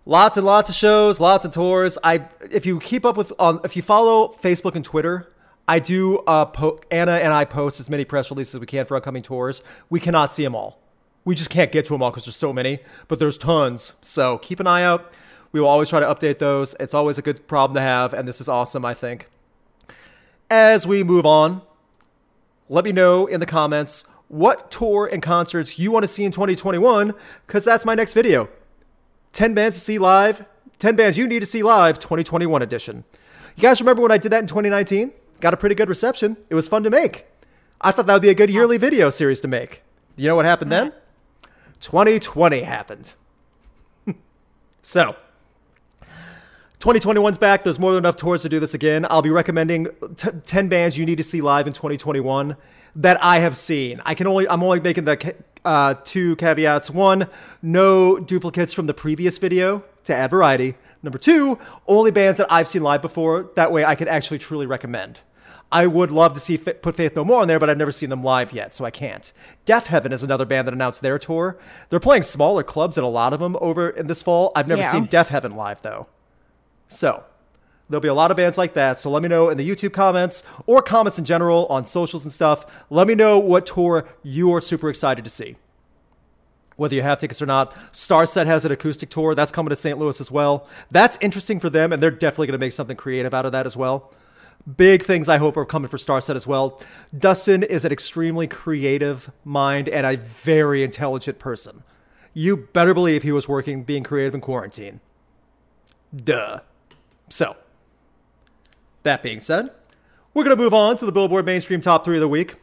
lots and lots of shows, lots of tours. I if you keep up with on if you follow Facebook and Twitter, I do uh po- Anna and I post as many press releases as we can for upcoming tours. We cannot see them all. We just can't get to them all because there's so many, but there's tons. So, keep an eye out. We will always try to update those. It's always a good problem to have and this is awesome, I think. As we move on, let me know in the comments what tour and concerts you want to see in 2021 because that's my next video 10 bands to see live 10 bands you need to see live 2021 edition. You guys remember when i did that in 2019 got a pretty good reception. It was fun to make. I thought that would be a good yearly video series to make. You know what happened then? 2020 happened. So 2021's back. There's more than enough tours to do this again. I'll be recommending t- 10 bands you need to see live in 2021 that I have seen. I can only I'm only making the uh, two caveats. One, no duplicates from the previous video to add variety. Number two, only bands that I've seen live before. That way I can actually truly recommend. I would love to see put Faith No More on there, but I've never seen them live yet, so I can't. Deafheaven is another band that announced their tour. They're playing smaller clubs in a lot of them over in this fall. I've never Yeah. seen Deafheaven live though. So there'll be a lot of bands like that. So let me know in the YouTube comments or comments in general on socials and stuff. Let me know what tour you are super excited to see. Whether you have tickets or not, Starset has an acoustic tour that's coming to St. Louis as well. That's interesting for them, and they're definitely going to make something creative out of that as well. Big things I hope are coming for Starset as well. Dustin is an extremely creative mind and a very intelligent person. You better believe he was working being creative in quarantine. Duh. So, that being said, we're going to move on to the Billboard Mainstream Top 3 of the Week.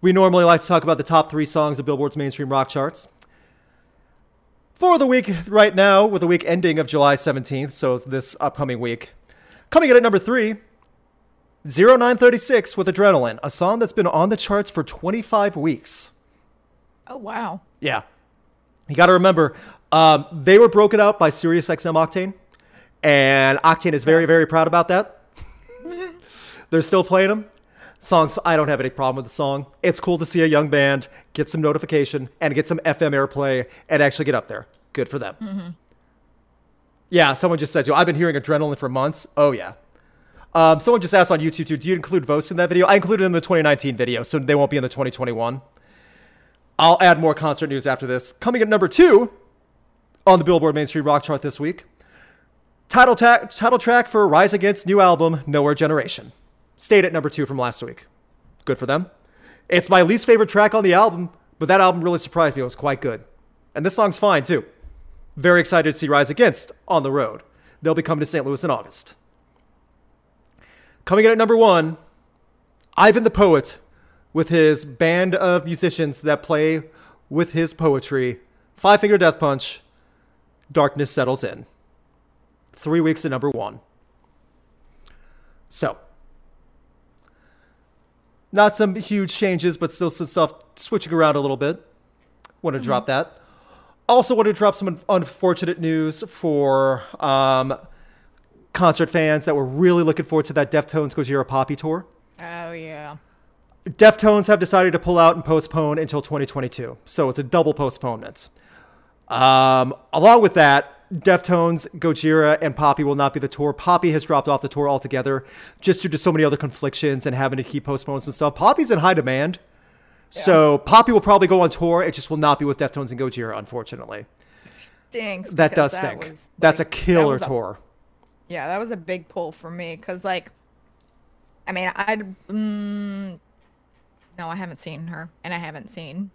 We normally like to talk about the top three songs of Billboard's mainstream rock charts. For the week right now, with the week ending of July 17th, so it's this upcoming week. Coming in at number three, 0936 with Adrenaline, a song that's been on the charts for 25 weeks. Oh wow. Yeah. You got to remember, um, they were broken out by SiriusXM Octane, and Octane is very, very proud about that. They're still playing them. Songs, I don't have any problem with the song. It's cool to see a young band get some notification and get some FM airplay and actually get up there. Good for them. Yeah, someone just said, "Yo, I've been hearing Adrenaline for months." Oh yeah. Um, someone just asked on YouTube too. Do you include Vos in that video? I included them in the 2019 video, so they won't be in the 2021. I'll add more concert news after this. Coming at number two on the Billboard Mainstream Rock Chart this week, title, ta- title track for Rise Against new album Nowhere Generation. Stayed at number two from last week. Good for them. It's my least favorite track on the album, but that album really surprised me. It was quite good. And this song's fine too. Very excited to see Rise Against on the road. They'll be coming to St. Louis in August. Coming in at number one, Ivan the Poet with his band of musicians that play with his poetry. Five Finger Death Punch, Darkness Settles In. Three weeks at number one. So, not some huge changes, but still some stuff switching around a little bit. Want to drop that. Also, want to drop some unfortunate news for um, concert fans that were really looking forward to that Deftones Gojira Poppy tour. Oh yeah. Deftones have decided to pull out and postpone until 2022. So it's a double postponement. Um, along with that, Deftones, Gojira, and Poppy will not be the tour. Poppy has dropped off the tour altogether just due to so many other conflictions and having to keep postponements and stuff. Poppy's in high demand. So Poppy will probably go on tour. It just will not be with Deftones and Gojira, unfortunately. Stinks. That does stink. was, That's a like, that killer was a- tour. yeah, that was a big pull for me because, like, I mean, I'd. Mm, no, I haven't seen her, and I haven't seen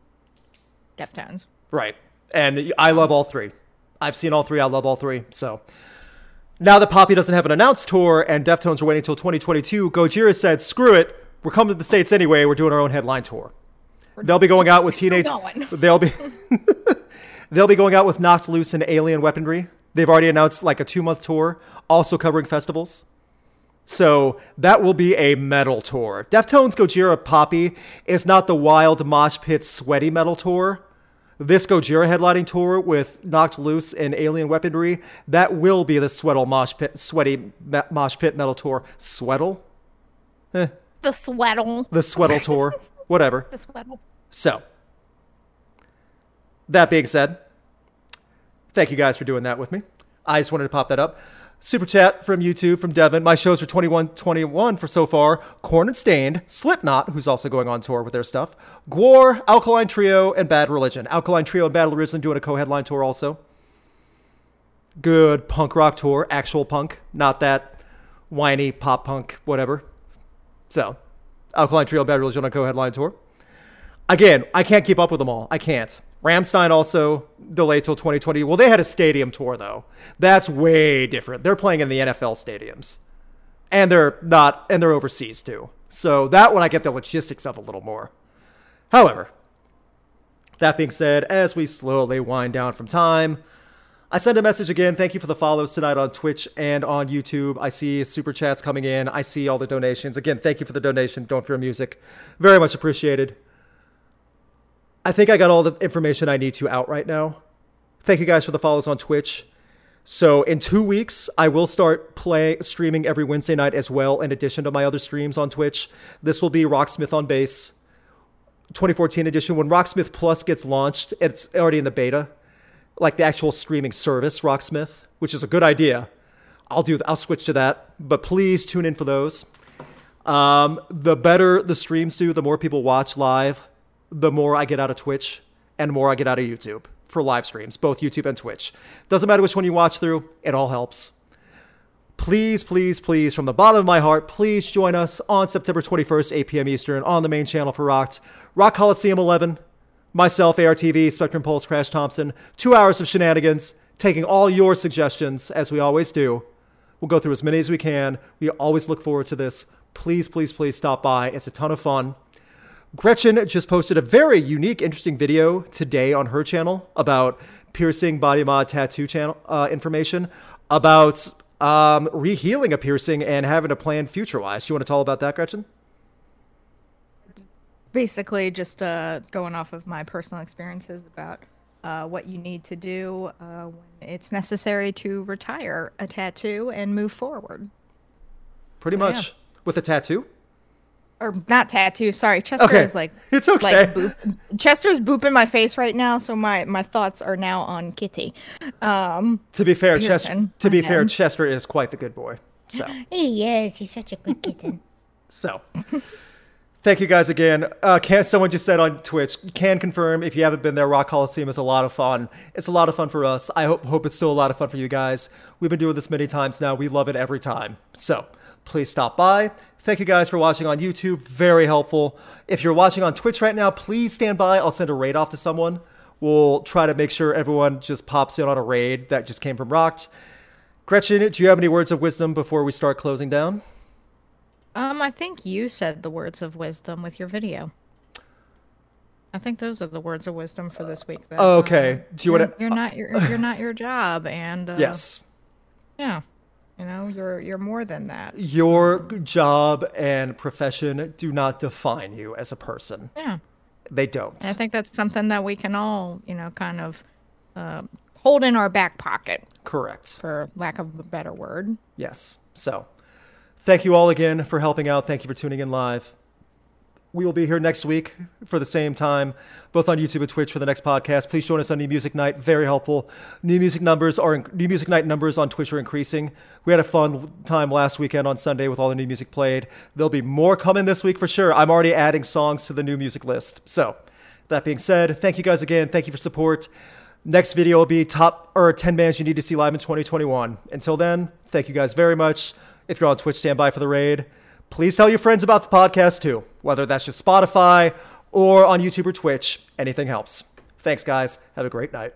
Deftones. Right. And I love all three. I've seen all three. I love all three. So now that Poppy doesn't have an announced tour and Deftones are waiting until 2022, Gojira said, screw it. We're coming to the States anyway. We're doing our own headline tour. They'll be going out with teenage. They'll be. they'll be going out with Knocked Loose and Alien Weaponry. They've already announced like a two month tour, also covering festivals. So that will be a metal tour. Deftones Gojira Poppy is not the wild mosh pit sweaty metal tour. This Gojira headlining tour with Knocked Loose and Alien Weaponry, that will be the sweatal mosh pit, sweaty mosh pit metal tour. Sweatal? Eh. The sweatle. The sweatal tour. Whatever. The sweatle. So, that being said, thank you guys for doing that with me. I just wanted to pop that up. Super chat from YouTube from Devin. My shows are 21 21 for so far. Korn and Staind, Slipknot, who's also going on tour with their stuff, Gwar, Alkaline Trio, and Bad Religion. Alkaline Trio and Bad Religion doing a co headline tour also. Good punk rock tour, actual punk, not that whiny pop punk, whatever. So, Alkaline Trio Bad Religion on a co headline tour. Again, I can't keep up with them all. I can't. Rammstein also delayed till 2020. Well, they had a stadium tour though. That's way different. They're playing in the NFL stadiums. And they're not and they're overseas too. So that one I get the logistics of a little more. However, that being said, as we slowly wind down from time, I send a message again. Thank you for the follows tonight on Twitch and on YouTube. I see super chats coming in. I see all the donations. Again, thank you for the donation. Don't fear music. Very much appreciated. I think I got all the information I need to out right now. Thank you guys for the follows on Twitch. So in two weeks, I will start play streaming every Wednesday night as well, in addition to my other streams on Twitch. This will be Rocksmith on bass, 2014 edition. When Rocksmith Plus gets launched, it's already in the beta, like the actual streaming service, Rocksmith, which is a good idea. I'll do. I'll switch to that, but please tune in for those. Um, the better the streams do, the more people watch live, the more I get out of Twitch and the more I get out of YouTube for live streams, both YouTube and Twitch. Doesn't matter which one you watch through, it all helps. Please, please, please, from the bottom of my heart, please join us on September 21st, 8 p.m. Eastern, on the main channel for Rocked. Rock Coliseum 11, myself, ARTV, Spectrum Pulse, Crash Thompson, two hours of shenanigans, taking all your suggestions, as we always do. We'll go through as many as we can. We always look forward to this. Please, please, please stop by. It's a ton of fun. Gretchen just posted a very unique, interesting video today on her channel about piercing body mod tattoo channel uh, information about um, rehealing a piercing and having a plan future wise. You want to tell about that, Gretchen? basically just uh, going off of my personal experiences about uh, what you need to do uh, when it's necessary to retire a tattoo and move forward. Pretty Yeah. much with a tattoo. Or not tattoo. Sorry, Chester Okay. is like It's okay. like boop. Chester's booping my face right now, so my my thoughts are now on Kitty. Um, To be fair, Chester. To be fair. Chester is quite the good boy. So, He is. He's such a good kitten. so. Thank you guys again. Uh, can someone just said on Twitch can confirm if you haven't been there, Rock Coliseum is a lot of fun. It's a lot of fun for us. I hope hope it's still a lot of fun for you guys. We've been doing this many times now. We love it every time. So please stop by. Thank you guys for watching on YouTube. Very helpful. If you're watching on Twitch right now, please stand by. I'll send a raid off to someone. We'll try to make sure everyone just pops in on a raid that just came from Rocked. Gretchen, do you have any words of wisdom before we start closing down? um, I think you said the words of wisdom with your video. I think those are the words of wisdom for this week. That, Okay. Do you you're, want to? You're not your. You're not your job, and uh, Yes. yeah, you know, you're you're more than that. Your job and profession do not define you as a person. Yeah. They don't. And I think that's something that we can all, you know, kind of uh, hold in our back pocket, Correct. for lack of a better word. Yes. So, thank you all again for helping out. Thank you for tuning in live. We will be here next week for the same time, both on YouTube and Twitch for the next podcast. Please join us on New Music Night. Very helpful. New music numbers are new music night numbers on Twitch are increasing. We had a fun time last weekend on Sunday with all the new music played. There'll be more coming this week for sure. I'm already adding songs to the new music list. So, that being said, thank you guys again. Thank you for support. Next video will be top or 10 bands you need to see live in 2021. Until then, thank you guys very much. If you're on Twitch, stand by for the raid. Please tell your friends about the podcast too, whether that's just Spotify or on YouTube or Twitch. Anything helps. Thanks, guys. Have a great night.